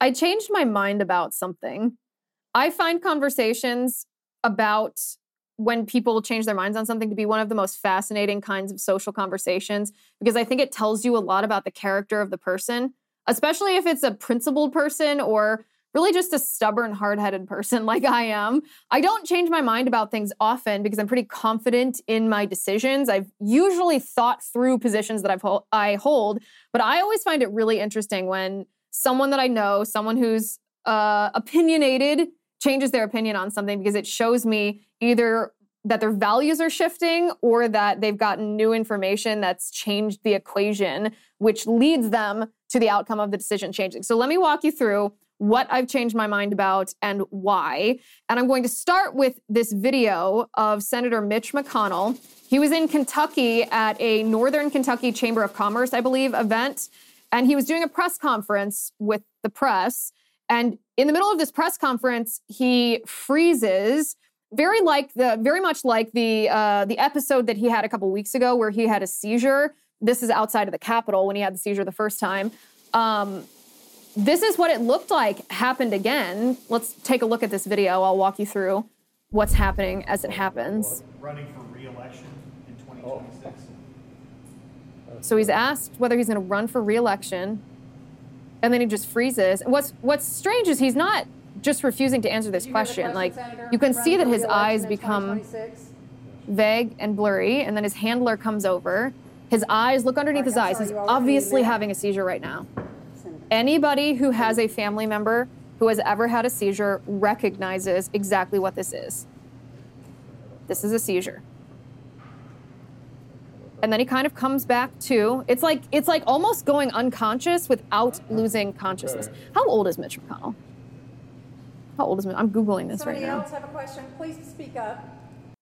I changed my mind about something. I find conversations about when people change their minds on something to be one of the most fascinating kinds of social conversations because I think it tells you a lot about the character of the person, especially if it's a principled person or really just a stubborn, hard headed person like I am. I don't change my mind about things often because I'm pretty confident in my decisions. I've usually thought through positions that I've I hold, but I always find it really interesting when someone that I know, someone who's uh, opinionated, changes their opinion on something because it shows me either that their values are shifting or that they've gotten new information that's changed the equation, which leads them to the outcome of the decision changing. So let me walk you through what I've changed my mind about and why. And I'm going to start with this video of Senator Mitch McConnell. He was in Kentucky at a Northern Kentucky Chamber of Commerce, I believe, event. And he was doing a press conference with the press. And in the middle of this press conference, he freezes, very like the very much like the uh, the episode that he had a couple weeks ago where he had a seizure. This is outside of the Capitol when he had the seizure the first time. Um, this is what it looked like happened again. Let's take a look at this video. I'll walk you through what's happening as it happens. Running for re-election in 2026. So he's asked whether he's going to run for re-election, and then he just freezes. What's What's strange is he's not just refusing to answer this question. Like you can see that his eyes become vague and blurry, and then his handler comes over. His eyes look underneath his eyes. He's obviously having a seizure right now. Anybody who has a family member who has ever had a seizure recognizes exactly what this is. This is a seizure and then he kind of comes back to it's like it's like almost going unconscious without losing consciousness. How old is mitch mcconnell? How old is mitch? I'm googling this Somebody right now. else have a question? Please speak up.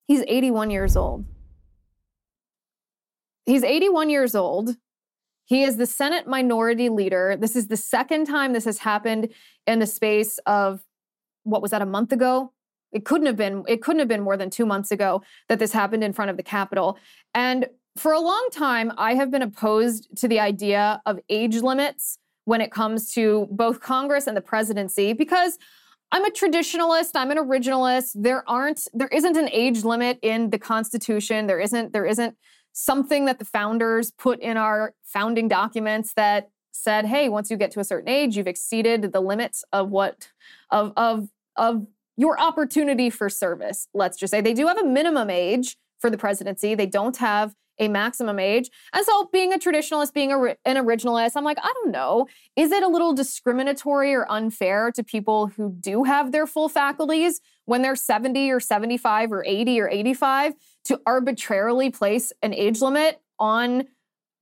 he's 81 years old. He's 81 years old. He is the senate minority leader. This is the second time this has happened in the space of what was that a month ago? It couldn't have been it couldn't have been more than 2 months ago that this happened in front of the capitol. And for a long time, I have been opposed to the idea of age limits when it comes to both Congress and the presidency because I'm a traditionalist, I'm an originalist. There aren't there isn't an age limit in the Constitution. There isn't there isn't something that the founders put in our founding documents that said, "Hey, once you get to a certain age, you've exceeded the limits of what of of of your opportunity for service." Let's just say they do have a minimum age for the presidency. They don't have a maximum age. And so, being a traditionalist, being a, an originalist, I'm like, I don't know. Is it a little discriminatory or unfair to people who do have their full faculties when they're 70 or 75 or 80 or 85 to arbitrarily place an age limit on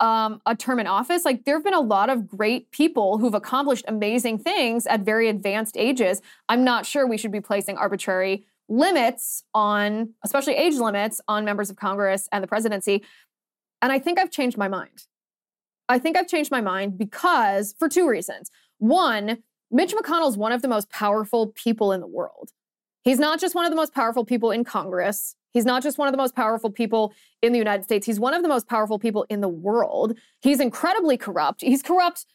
um, a term in office? Like, there have been a lot of great people who've accomplished amazing things at very advanced ages. I'm not sure we should be placing arbitrary limits on, especially age limits on members of Congress and the presidency. And I think I've changed my mind. I think I've changed my mind because for two reasons. One, Mitch McConnell is one of the most powerful people in the world. He's not just one of the most powerful people in Congress. He's not just one of the most powerful people in the United States. He's one of the most powerful people in the world. He's incredibly corrupt. He's corrupt.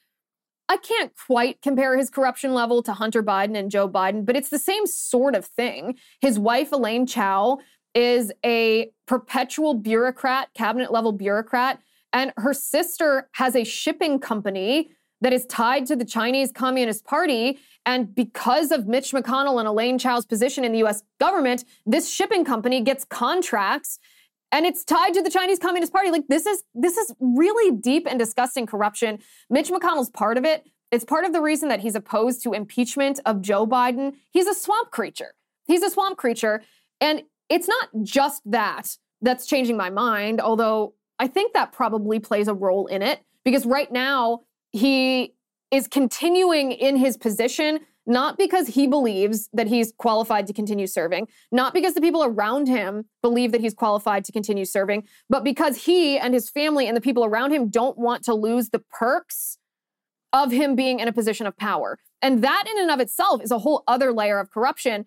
I can't quite compare his corruption level to Hunter Biden and Joe Biden, but it's the same sort of thing. His wife, Elaine Chao, is a perpetual bureaucrat, cabinet level bureaucrat, and her sister has a shipping company that is tied to the Chinese Communist Party. And because of Mitch McConnell and Elaine Chao's position in the US government, this shipping company gets contracts and it's tied to the Chinese Communist Party. Like this is this is really deep and disgusting corruption. Mitch McConnell's part of it. It's part of the reason that he's opposed to impeachment of Joe Biden. He's a swamp creature. He's a swamp creature. And it's not just that that's changing my mind, although I think that probably plays a role in it because right now, he is continuing in his position not because he believes that he's qualified to continue serving, not because the people around him believe that he's qualified to continue serving, but because he and his family and the people around him don't want to lose the perks of him being in a position of power. And that in and of itself is a whole other layer of corruption.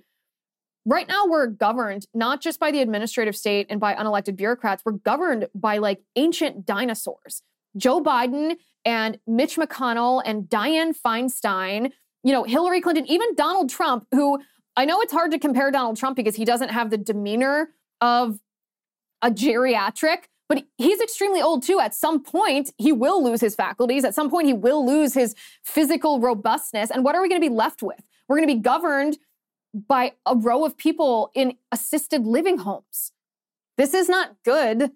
Right now, we're governed not just by the administrative state and by unelected bureaucrats, we're governed by like ancient dinosaurs. Joe Biden and Mitch McConnell and Dianne Feinstein you know, Hillary Clinton, even Donald Trump, who I know it's hard to compare Donald Trump because he doesn't have the demeanor of a geriatric, but he's extremely old too. At some point, he will lose his faculties. At some point, he will lose his physical robustness. And what are we going to be left with? We're going to be governed by a row of people in assisted living homes. This is not good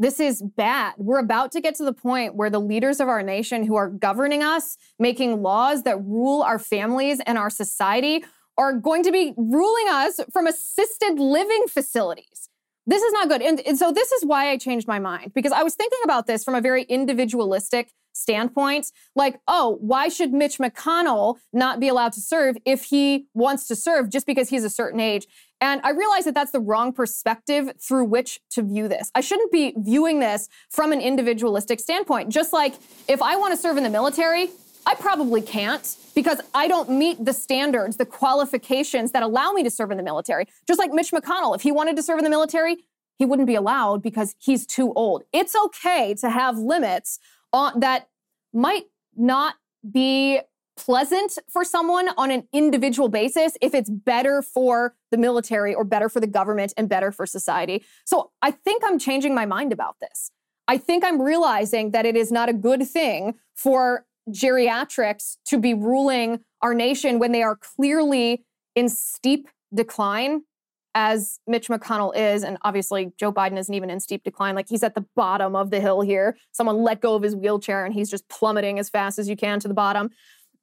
this is bad. We're about to get to the point where the leaders of our nation who are governing us, making laws that rule our families and our society, are going to be ruling us from assisted living facilities. This is not good. And, and, so, this is why I changed my mind because I was thinking about this from a very individualistic standpoint. Like, oh, why should Mitch McConnell not be allowed to serve if he wants to serve just because he's a certain age? And I realize that that's the wrong perspective through which to view this. I shouldn't be viewing this from an individualistic standpoint. Just like if I want to serve in the military, I probably can't because I don't meet the standards, the qualifications that allow me to serve in the military. Just like Mitch McConnell, if he wanted to serve in the military, he wouldn't be allowed because he's too old. It's okay to have limits on, that might not be pleasant for someone on an individual basis if it's better for the military or better for the government and better for society. So I think I'm changing my mind about this. I think I'm realizing that it is not a good thing for geriatrics to be ruling our nation when they are clearly in steep decline as Mitch McConnell is, and obviously Joe Biden isn't even in steep decline. Like he's at the bottom of the hill here. Someone let go of his wheelchair and he's just plummeting as fast as you can to the bottom.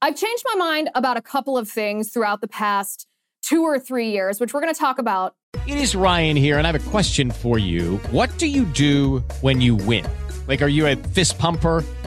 I've changed my mind about a couple of things throughout the past two or three years, which we're going to talk about. It is Ryan here, and I have a question for you. What do you do when you win? Like, are you a fist pumper?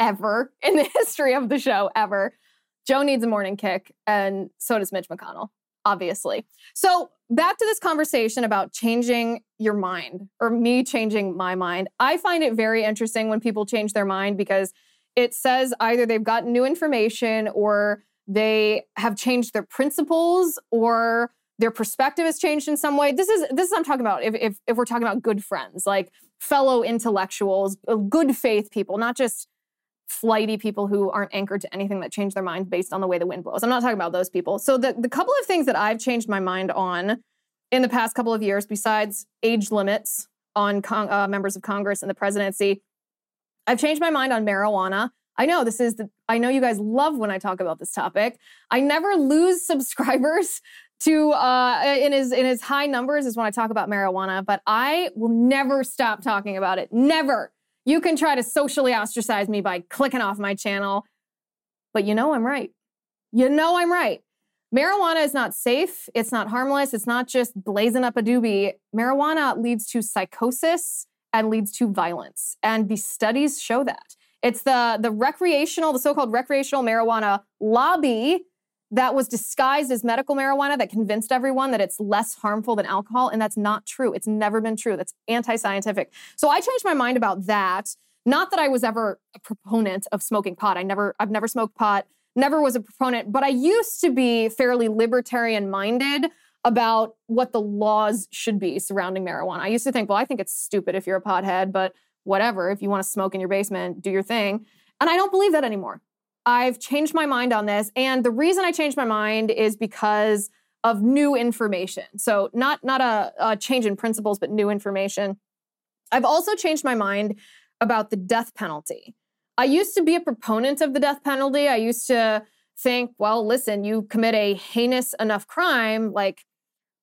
ever in the history of the show, ever. Joe needs a morning kick, and so does Mitch McConnell, obviously. So, back to this conversation about changing your mind or me changing my mind. I find it very interesting when people change their mind because it says either they've gotten new information or they have changed their principles or their perspective has changed in some way. This is this is I'm talking about if if, if we're talking about good friends, like fellow intellectuals, uh, good faith people, not just flighty people who aren't anchored to anything that change their mind based on the way the wind blows. I'm not talking about those people. So the, the couple of things that I've changed my mind on in the past couple of years, besides age limits on con- uh, members of Congress and the presidency, I've changed my mind on marijuana. I know this is the, I know you guys love when I talk about this topic. I never lose subscribers to uh, in his in his high numbers is when I talk about marijuana, but I will never stop talking about it. Never. You can try to socially ostracize me by clicking off my channel, but you know I'm right. You know I'm right. Marijuana is not safe. It's not harmless. It's not just blazing up a doobie. Marijuana leads to psychosis and leads to violence. And the studies show that. It's the, the recreational, the so called recreational marijuana lobby that was disguised as medical marijuana that convinced everyone that it's less harmful than alcohol. And that's not true. It's never been true. That's anti scientific. So I changed my mind about that. Not that I was ever a proponent of smoking pot. I never, I've never smoked pot. never was a proponent, but I used to be fairly libertarian minded about what the laws should be surrounding marijuana. I used to think, well, I think it's stupid if you're a pothead, but whatever. If you want to smoke in your basement, do your thing. And I don't believe that anymore. I've changed my mind on this. And the reason I changed my mind is because of new information. So not not a, a change in principles, but new information. I've also changed my mind about the death penalty. I used to be a proponent of the death penalty. I used to think, well, listen, you commit a heinous enough crime, like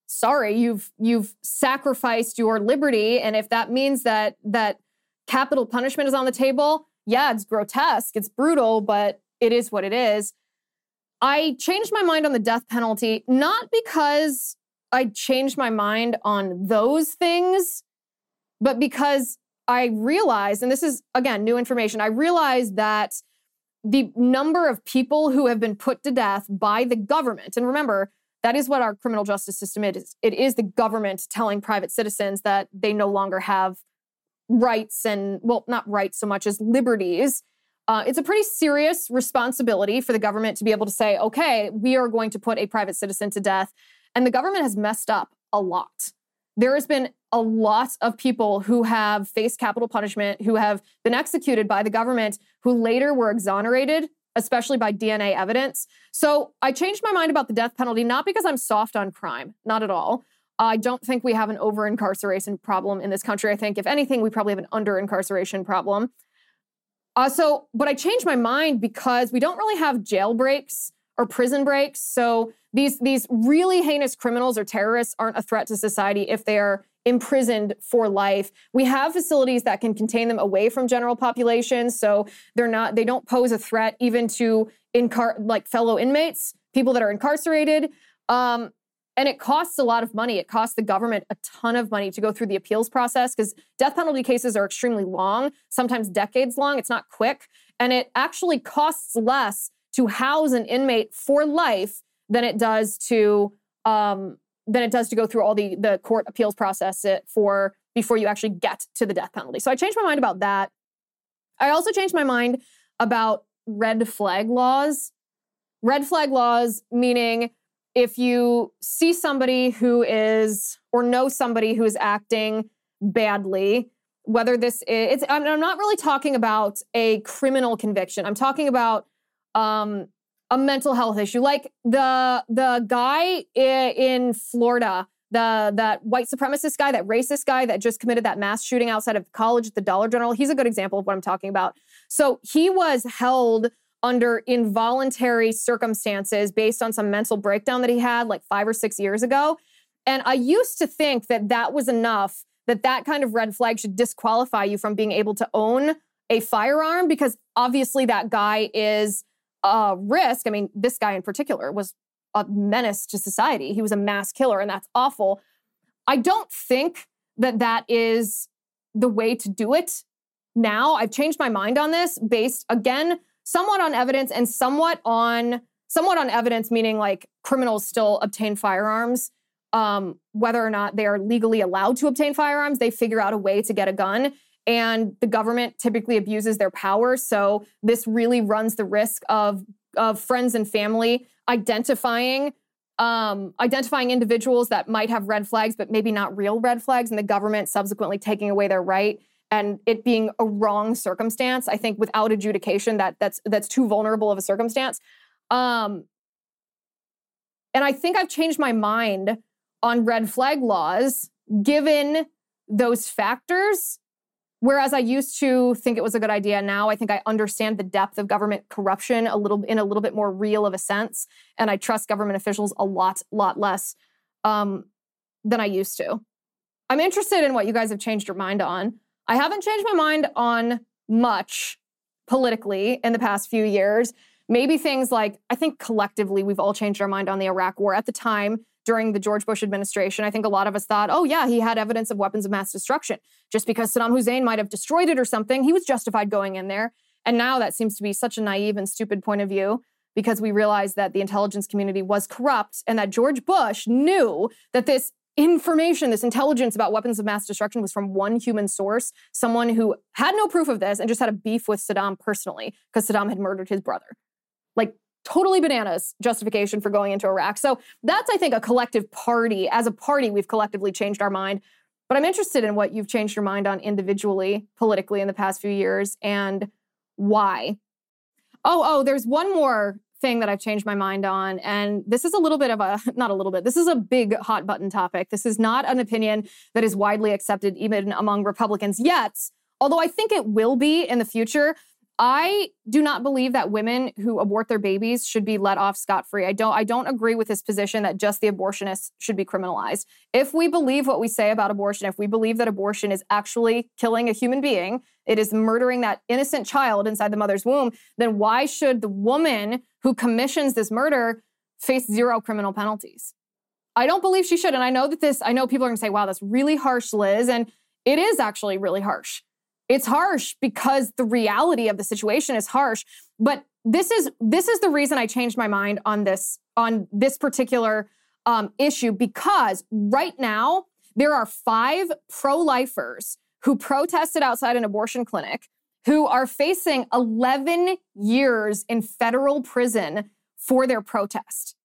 sorry, you've you've sacrificed your liberty and if that means that that capital punishment is on the table, yeah, it's grotesque, it's brutal, but it is what it is. I changed my mind on the death penalty, not because I changed my mind on those things, but because I realized, and this is again new information, I realized that the number of people who have been put to death by the government, and remember, that is what our criminal justice system is. It is the government telling private citizens that they no longer have rights and, well, not rights so much as liberties uh, it's a pretty serious responsibility for the government to be able to say, okay, we are going to put a private citizen to death. And the government has messed up a lot. There has been a lot of people who have faced capital punishment, who have been executed by the government, who later were exonerated, especially by DNA evidence. So I changed my mind about the death penalty, not because I'm soft on crime, not at all. I don't think we have an over incarceration problem in this country. I think, if anything, we probably have an under incarceration problem. Uh, so, but I changed my mind because we don't really have jail breaks or prison breaks. So these these really heinous criminals or terrorists aren't a threat to society if they are imprisoned for life. We have facilities that can contain them away from general populations, so they're not they don't pose a threat even to incar- like fellow inmates, people that are incarcerated. Um, and it costs a lot of money. It costs the government a ton of money to go through the appeals process because death penalty cases are extremely long, sometimes decades long. It's not quick. And it actually costs less to house an inmate for life than it does to um, than it does to go through all the the court appeals process it for before you actually get to the death penalty. So I changed my mind about that. I also changed my mind about red flag laws. Red flag laws meaning if you see somebody who is or know somebody who is acting badly, whether this is, I'm, not really talking about a criminal conviction. I'm talking about um, a mental health issue, like the the guy in Florida, the that white supremacist guy, that racist guy that just committed that mass shooting outside of college at the Dollar General. He's a good example of what I'm talking about. So he was held under involuntary circumstances based on some mental breakdown that he had like five or six years ago. And I used to think that that was enough, that that kind of red flag should disqualify you from being able to own a firearm because obviously that guy is a risk. I mean, this guy in particular was a menace to society. He was a mass killer, and that's awful. I don't think that that is the way to do it now. I've changed my mind on this based, again, somewhat on evidence and somewhat on somewhat on evidence, meaning like criminals still obtain firearms. Um, whether or not they are legally allowed to obtain firearms, they figure out a way to get a gun. And the government typically abuses their power. So this really runs the risk of, of friends and family identifying um, identifying individuals that might have red flags, but maybe not real red flags, and the government subsequently taking away their right and it being a wrong circumstance i think without adjudication that that's that's too vulnerable of a circumstance. Um and i think i've changed my mind on red flag laws given those factors whereas i used to think it was a good idea. Now i think i understand the depth of government corruption a little in a little bit more real of a sense and i trust government officials a lot lot less um, than i used to. I'm interested in what you guys have changed your mind on I haven't changed my mind on much politically in the past few years. Maybe things like, I think collectively we've all changed our mind on the Iraq war. At the time, during the George Bush administration, I think a lot of us thought, oh, yeah, he had evidence of weapons of mass destruction. Just because Saddam Hussein might have destroyed it or something, he was justified going in there. And now that seems to be such a naive and stupid point of view because we realize that the intelligence community was corrupt and that George Bush knew that this information, this intelligence about weapons of mass destruction was from one human source, someone who had no proof of this and just had a beef with Saddam personally because Saddam had murdered his brother. Like, totally bananas justification for going into Iraq. So that's, I think, a collective party. As a party, we've collectively changed our mind. But I'm interested in what you've changed your mind on individually, politically in the past few years and why. Oh, oh, there's one more thing that I've changed my mind on. And this is a little bit of a, not a little bit, this is a big hot button topic. This is not an opinion that is widely accepted even among Republicans yet, although I think it will be in the future. I do not believe that women who abort their babies should be let off scot-free. I don't I don't agree with this position that just the abortionists should be criminalized. If we believe what we say about abortion, if we believe that abortion is actually killing a human being, it is murdering that innocent child inside the mother's womb, then why should the woman who commissions this murder face zero criminal penalties? I don't believe she should. And I know that this, I know people are gonna say, wow, that's really harsh, Liz. And it is actually really harsh. It's harsh because the reality of the situation is harsh. But this is this is the reason I changed my mind on this on this particular um, issue because right now there are five pro-lifers who protested outside an abortion clinic who are facing 11 years in federal prison for their protest.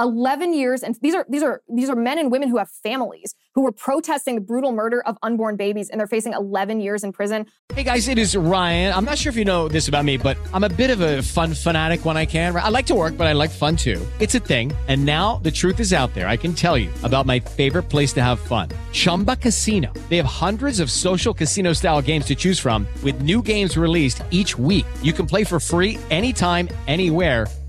11 years and these are these are these are men and women who have families who were protesting the brutal murder of unborn babies and they're facing 11 years in prison. Hey guys, it is Ryan. I'm not sure if you know this about me, but I'm a bit of a fun fanatic when I can. I like to work, but I like fun too. It's a thing. And now the truth is out there. I can tell you about my favorite place to have fun. Chumba Casino. They have hundreds of social casino style games to choose from with new games released each week. You can play for free anytime anywhere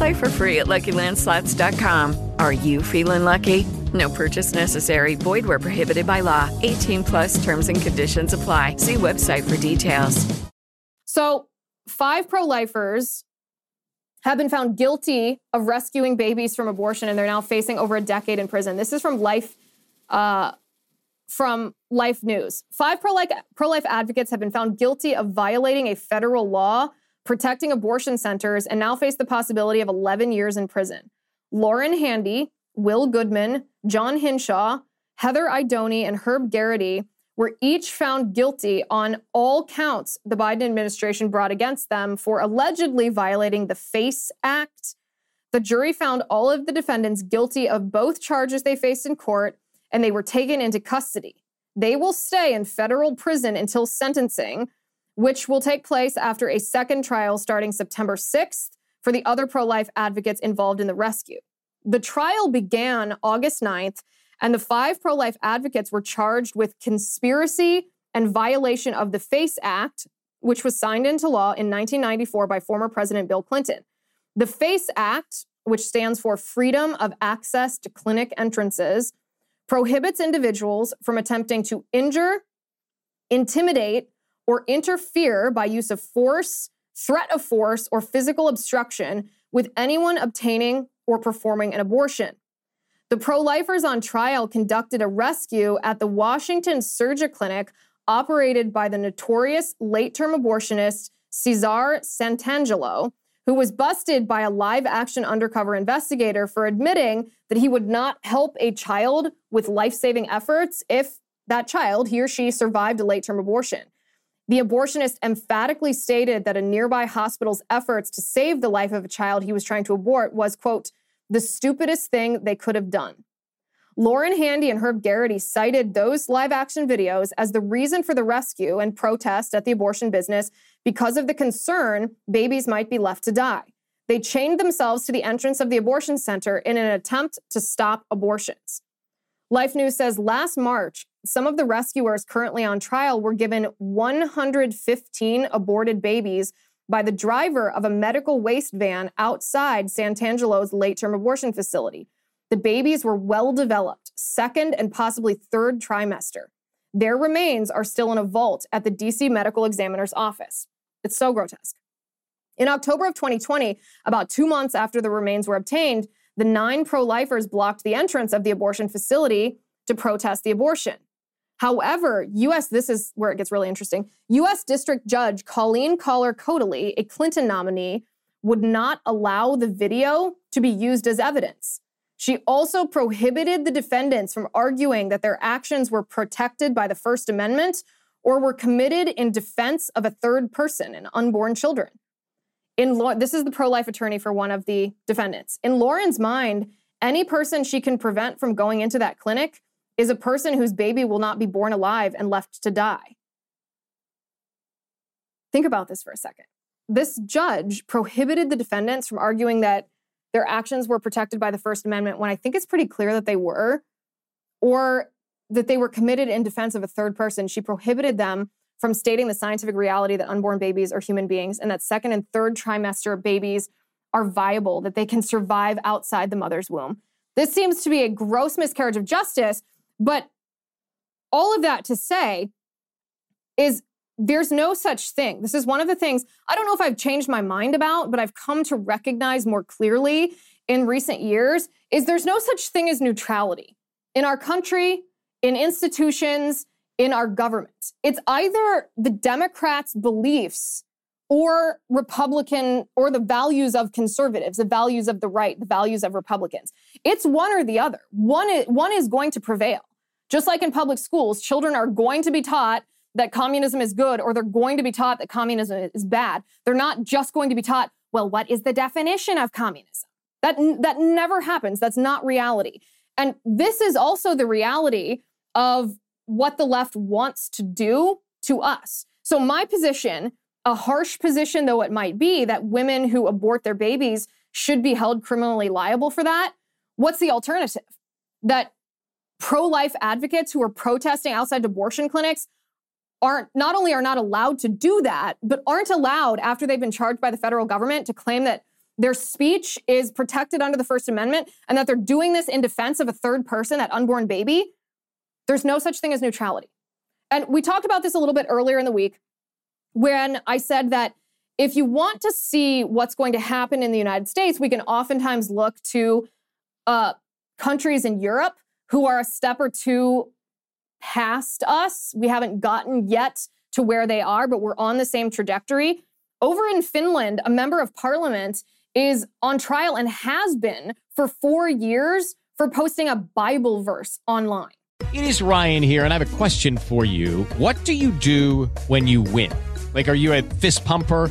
Play for free at LuckyLandSlots.com. Are you feeling lucky? No purchase necessary. Void where prohibited by law. 18 plus terms and conditions apply. See website for details. So, five pro lifers have been found guilty of rescuing babies from abortion, and they're now facing over a decade in prison. This is from Life. Uh, from Life News. Five pro life advocates have been found guilty of violating a federal law protecting abortion centers and now face the possibility of 11 years in prison. Lauren Handy, Will Goodman, John Hinshaw, Heather Idoni, and Herb Geraghty were each found guilty on all counts the Biden administration brought against them for allegedly violating the FACE Act. The jury found all of the defendants guilty of both charges they faced in court, and they were taken into custody. They will stay in federal prison until sentencing, which will take place after a second trial starting September 6th for the other pro life advocates involved in the rescue. The trial began August 9th, and the five pro life advocates were charged with conspiracy and violation of the FACE Act, which was signed into law in 1994 by former President Bill Clinton. The FACE Act, which stands for Freedom of Access to Clinic Entrances, prohibits individuals from attempting to injure, intimidate, or interfere by use of force, threat of force, or physical obstruction with anyone obtaining or performing an abortion. The pro lifers on trial conducted a rescue at the Washington Surgery Clinic operated by the notorious late term abortionist Cesar Santangelo, who was busted by a live action undercover investigator for admitting that he would not help a child with life saving efforts if that child, he or she, survived a late term abortion. The abortionist emphatically stated that a nearby hospital's efforts to save the life of a child he was trying to abort was, quote, the stupidest thing they could have done. Lauren Handy and Herb Geraghty cited those live action videos as the reason for the rescue and protest at the abortion business because of the concern babies might be left to die. They chained themselves to the entrance of the abortion center in an attempt to stop abortions. Life News says last March, some of the rescuers currently on trial were given 115 aborted babies by the driver of a medical waste van outside Santangelo's late term abortion facility. The babies were well developed, second and possibly third trimester. Their remains are still in a vault at the DC medical examiner's office. It's so grotesque. In October of 2020, about two months after the remains were obtained, the nine pro lifers blocked the entrance of the abortion facility to protest the abortion. However, US, this is where it gets really interesting. US District Judge Colleen Kollar-Kotelly, a Clinton nominee, would not allow the video to be used as evidence. She also prohibited the defendants from arguing that their actions were protected by the First Amendment or were committed in defense of a third person and unborn children. In law, this is the pro-life attorney for one of the defendants. In Lauren's mind, any person she can prevent from going into that clinic is a person whose baby will not be born alive and left to die. Think about this for a second. This judge prohibited the defendants from arguing that their actions were protected by the First Amendment when I think it's pretty clear that they were, or that they were committed in defense of a third person. She prohibited them from stating the scientific reality that unborn babies are human beings and that second and third trimester babies are viable, that they can survive outside the mother's womb. This seems to be a gross miscarriage of justice but all of that to say is there's no such thing. This is one of the things I don't know if I've changed my mind about, but I've come to recognize more clearly in recent years is there's no such thing as neutrality in our country, in institutions, in our government. It's either the Democrats' beliefs or Republican or the values of conservatives, the values of the right, the values of Republicans. It's one or the other. One is, one is going to prevail. Just like in public schools, children are going to be taught that communism is good or they're going to be taught that communism is bad. They're not just going to be taught, well, what is the definition of communism? That, that never happens. That's not reality. And this is also the reality of what the left wants to do to us. So, my position, a harsh position though it might be, that women who abort their babies should be held criminally liable for that. What's the alternative? That pro life advocates who are protesting outside abortion clinics aren't not only are not allowed to do that, but aren't allowed after they've been charged by the federal government to claim that their speech is protected under the First Amendment and that they're doing this in defense of a third person, that unborn baby. There's no such thing as neutrality. And we talked about this a little bit earlier in the week when I said that if you want to see what's going to happen in the United States, we can oftentimes look to uh, countries in Europe who are a step or two past us. We haven't gotten yet to where they are, but we're on the same trajectory. Over in Finland, a member of parliament is on trial and has been for four years for posting a Bible verse online. It is Ryan here, and I have a question for you. What do you do when you win? Like, are you a fist pumper?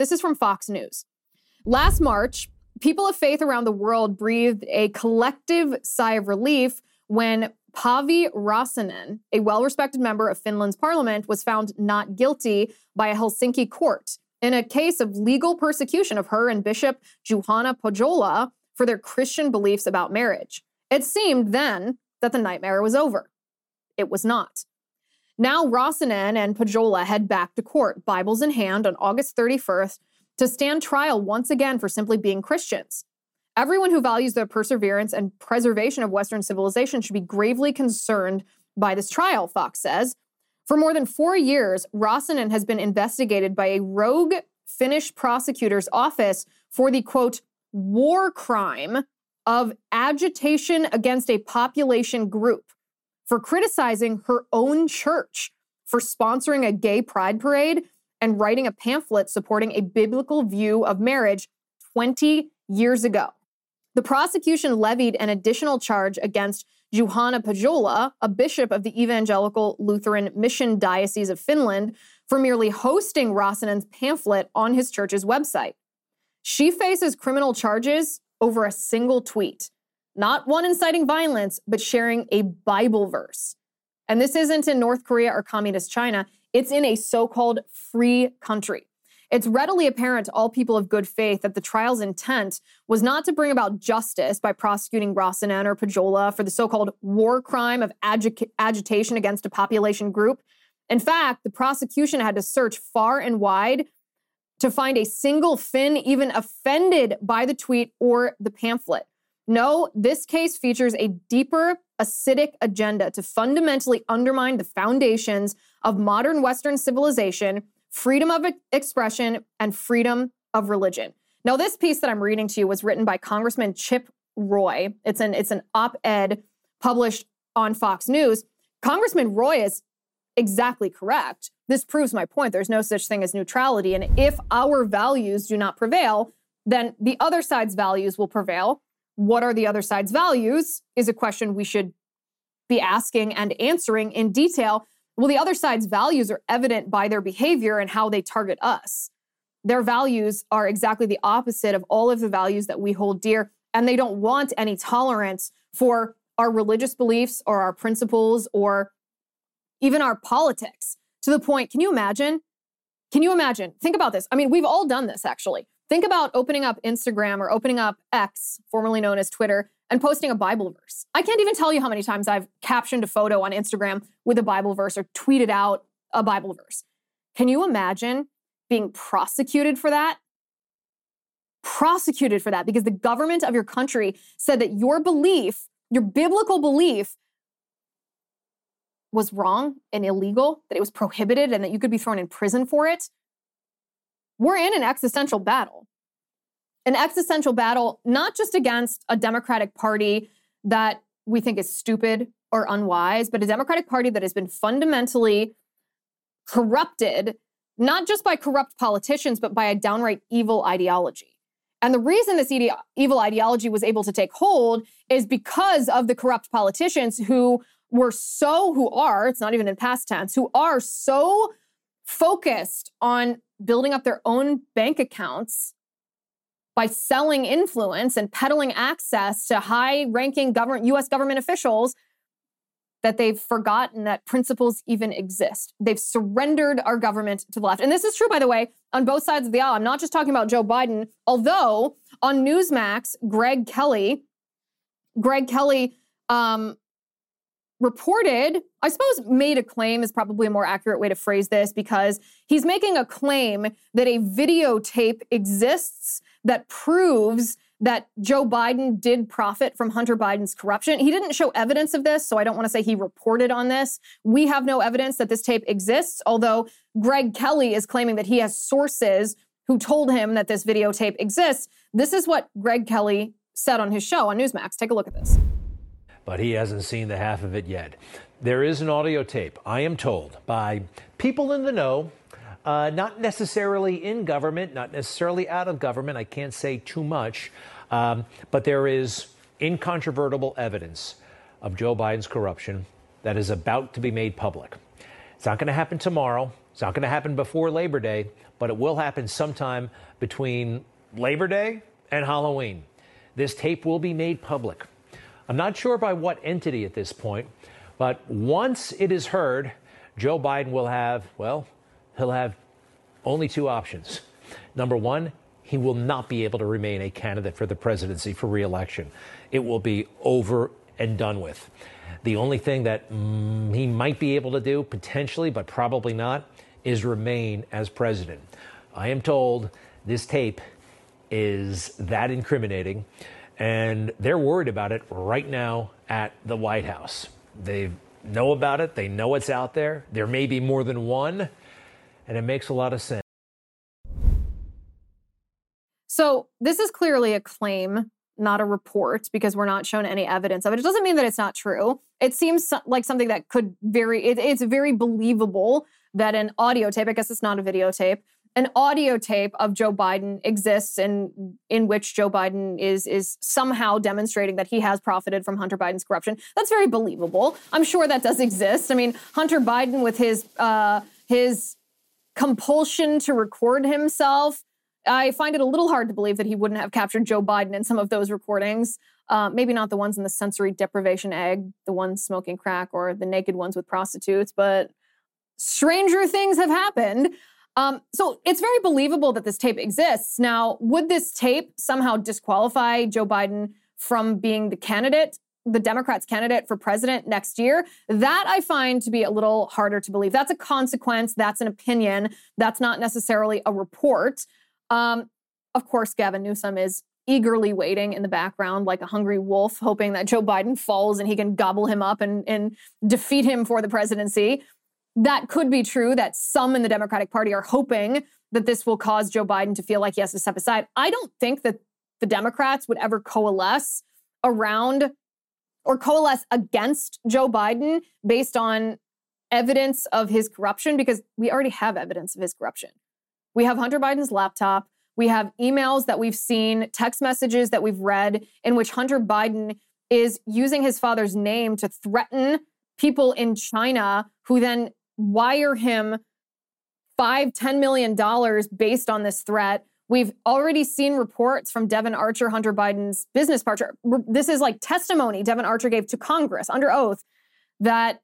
This is from Fox News. Last March, people of faith around the world breathed a collective sigh of relief when Päivi Räsänen, a well respected member of Finland's parliament, was found not guilty by a Helsinki court in a case of legal persecution of her and Bishop Juhana Pohjola for their Christian beliefs about marriage. It seemed then that the nightmare was over. It was not. Now, Räsänen and Pohjola head back to court, Bibles in hand, on August 31st to stand trial once again for simply being Christians. Everyone who values the perseverance and preservation of Western civilization should be gravely concerned by this trial, Fox says. For more than four years, Räsänen has been investigated by a rogue Finnish prosecutor's office for the quote, war crime of agitation against a population group for criticizing her own church for sponsoring a gay pride parade and writing a pamphlet supporting a biblical view of marriage 20 years ago. The prosecution levied an additional charge against Juhana Pohjola, a bishop of the Evangelical Lutheran Mission Diocese of Finland, for merely hosting Räsänen's pamphlet on his church's website. She faces criminal charges over a single tweet, not one inciting violence, but sharing a Bible verse. And this isn't in North Korea or communist China, it's in a so called free country. It's readily apparent to all people of good faith that the trial's intent was not to bring about justice by prosecuting Räsänen or Pohjola for the so called war crime of agi- agitation against a population group. In fact, the prosecution had to search far and wide to find a single Finn even offended by the tweet or the pamphlet. No, this case features a deeper, acidic agenda to fundamentally undermine the foundations of modern Western civilization, freedom of expression, and freedom of religion. Now, this piece that I'm reading to you was written by Congressman Chip Roy. It's an it's an op-ed published on Fox News. Congressman Roy is exactly correct. This proves my point. There's no such thing as neutrality. And if our values do not prevail, then the other side's values will prevail. What are the other side's values is a question we should be asking and answering in detail. Well, the other side's values are evident by their behavior and how they target us. Their values are exactly the opposite of all of the values that we hold dear, and they don't want any tolerance for our religious beliefs or our principles or even our politics to the point, can you imagine? Can you imagine? Think about this. I mean, we've all done this actually. Think about opening up Instagram or opening up X, formerly known as Twitter, and posting a Bible verse. I can't even tell you how many times I've captioned a photo on Instagram with a Bible verse or tweeted out a Bible verse. Can you imagine being prosecuted for that? Prosecuted for that because the government of your country said that your belief, your biblical belief, was wrong and illegal, that it was prohibited, and that you could be thrown in prison for it. We're in an existential battle. An existential battle, not just against a Democratic Party that we think is stupid or unwise, but a Democratic Party that has been fundamentally corrupted, not just by corrupt politicians, but by a downright evil ideology. And the reason this evil ideology was able to take hold is because of the corrupt politicians who were so, who are, it's not even in past tense, who are so focused on building up their own bank accounts by selling influence and peddling access to high ranking government, US government officials that they've forgotten that principles even exist. They've surrendered our government to the left. And this is true, by the way, on both sides of the aisle. I'm not just talking about Joe Biden, although on Newsmax, Greg Kelly, Greg Kelly um, reported, I suppose made a claim is probably a more accurate way to phrase this because he's making a claim that a videotape exists that proves that Joe Biden did profit from Hunter Biden's corruption. He didn't show evidence of this, so I don't want to say he reported on this. We have no evidence that this tape exists, although Greg Kelly is claiming that he has sources who told him that this videotape exists. This is what Greg Kelly said on his show on Newsmax. Take a look at this but he hasn't seen the half of it yet. There is an audio tape, I am told, by people in the know, uh, not necessarily in government, not necessarily out of government. I can't say too much, um, but there is incontrovertible evidence of Joe Biden's corruption that is about to be made public. It's not going to happen tomorrow. It's not going to happen before Labor Day, but it will happen sometime between Labor Day and Halloween. This tape will be made public. I'm not sure by what entity at this point, but once it is heard, Joe Biden will have, well, he'll have only two options. Number one, he will not be able to remain a candidate for the presidency for reelection. It will be over and done with. The only thing that mm, he might be able to do, potentially, but probably not, is remain as president. I am told this tape is that incriminating and they're worried about it right now at the White House. They know about it, they know it's out there. There may be more than one, and it makes a lot of sense. So, this is clearly a claim, not a report, because we're not shown any evidence of it. It doesn't mean that it's not true. It seems like something that could very, it, it's very believable that an audio tape, I guess it's not a videotape, an audio tape of Joe Biden exists and in which Joe Biden is is somehow demonstrating that he has profited from Hunter Biden's corruption. That's very believable. I'm sure that does exist. I mean, Hunter Biden with his uh, his compulsion to record himself. I find it a little hard to believe that he wouldn't have captured Joe Biden in some of those recordings. Uh, maybe not the ones in the sensory deprivation egg, the ones smoking crack, or the naked ones with prostitutes, but stranger things have happened. Um, so it's very believable that this tape exists. Now, would this tape somehow disqualify Joe Biden from being the candidate, the Democrats' candidate for president next year? That I find to be a little harder to believe. That's a consequence, that's an opinion, that's not necessarily a report. Um, of course, Gavin Newsom is eagerly waiting in the background like a hungry wolf, hoping that Joe Biden falls and he can gobble him up and, and defeat him for the presidency that could be true that some in the Democratic Party are hoping that this will cause Joe Biden to feel like he has to step aside. I don't think that the Democrats would ever coalesce around or coalesce against Joe Biden based on evidence of his corruption because we already have evidence of his corruption. We have Hunter Biden's laptop. We have emails that we've seen, text messages that we've read in which Hunter Biden is using his father's name to threaten people in China who then wire him five, ten million dollars based on this threat. We've already seen reports from Devon Archer, Hunter Biden's business partner. This is like testimony Devon Archer gave to Congress under oath that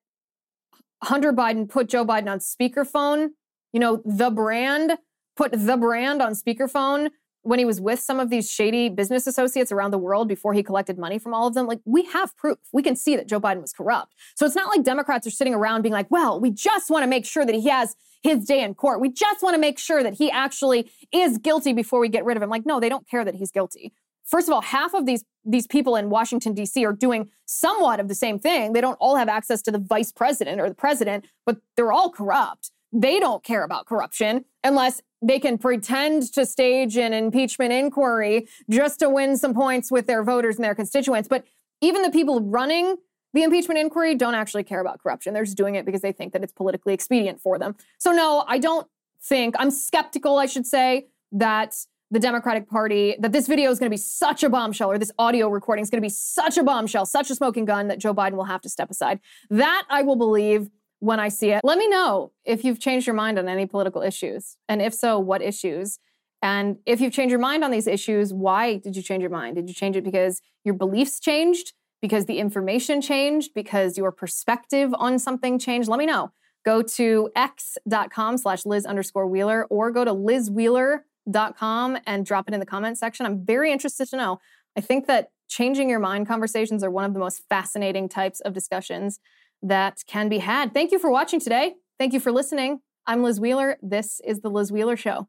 Hunter Biden put Joe Biden on speakerphone. You know, the brand put the brand on speakerphone when he was with some of these shady business associates around the world before he collected money from all of them, like we have proof. We can see that Joe Biden was corrupt. So it's not like Democrats are sitting around being like, well, we just want to make sure that he has his day in court. We just want to make sure that he actually is guilty before we get rid of him. Like, no, they don't care that he's guilty. First of all, half of these these people in Washington D.C. are doing somewhat of the same thing. They don't all have access to the vice president or the president, but they're all corrupt. They don't care about corruption unless they can pretend to stage an impeachment inquiry just to win some points with their voters and their constituents. But even the people running the impeachment inquiry don't actually care about corruption. They're just doing it because they think that it's politically expedient for them. So, no, I don't think, I'm skeptical, I should say, that the Democratic Party, that this video is going to be such a bombshell or this audio recording is going to be such a bombshell, such a smoking gun that Joe Biden will have to step aside. That I will believe when I see it. Let me know if you've changed your mind on any political issues. And if so, what issues? And if you've changed your mind on these issues, why did you change your mind? Did you change it because your beliefs changed? Because the information changed? Because your perspective on something changed? Let me know. Go to x.com slash Liz underscore Wheeler or go to lizwheeler.com and drop it in the comment section. I'm very interested to know. I think that changing your mind conversations are one of the most fascinating types of discussions that can be had. Thank you for watching today. Thank you for listening. I'm Liz Wheeler. This is The Liz Wheeler Show.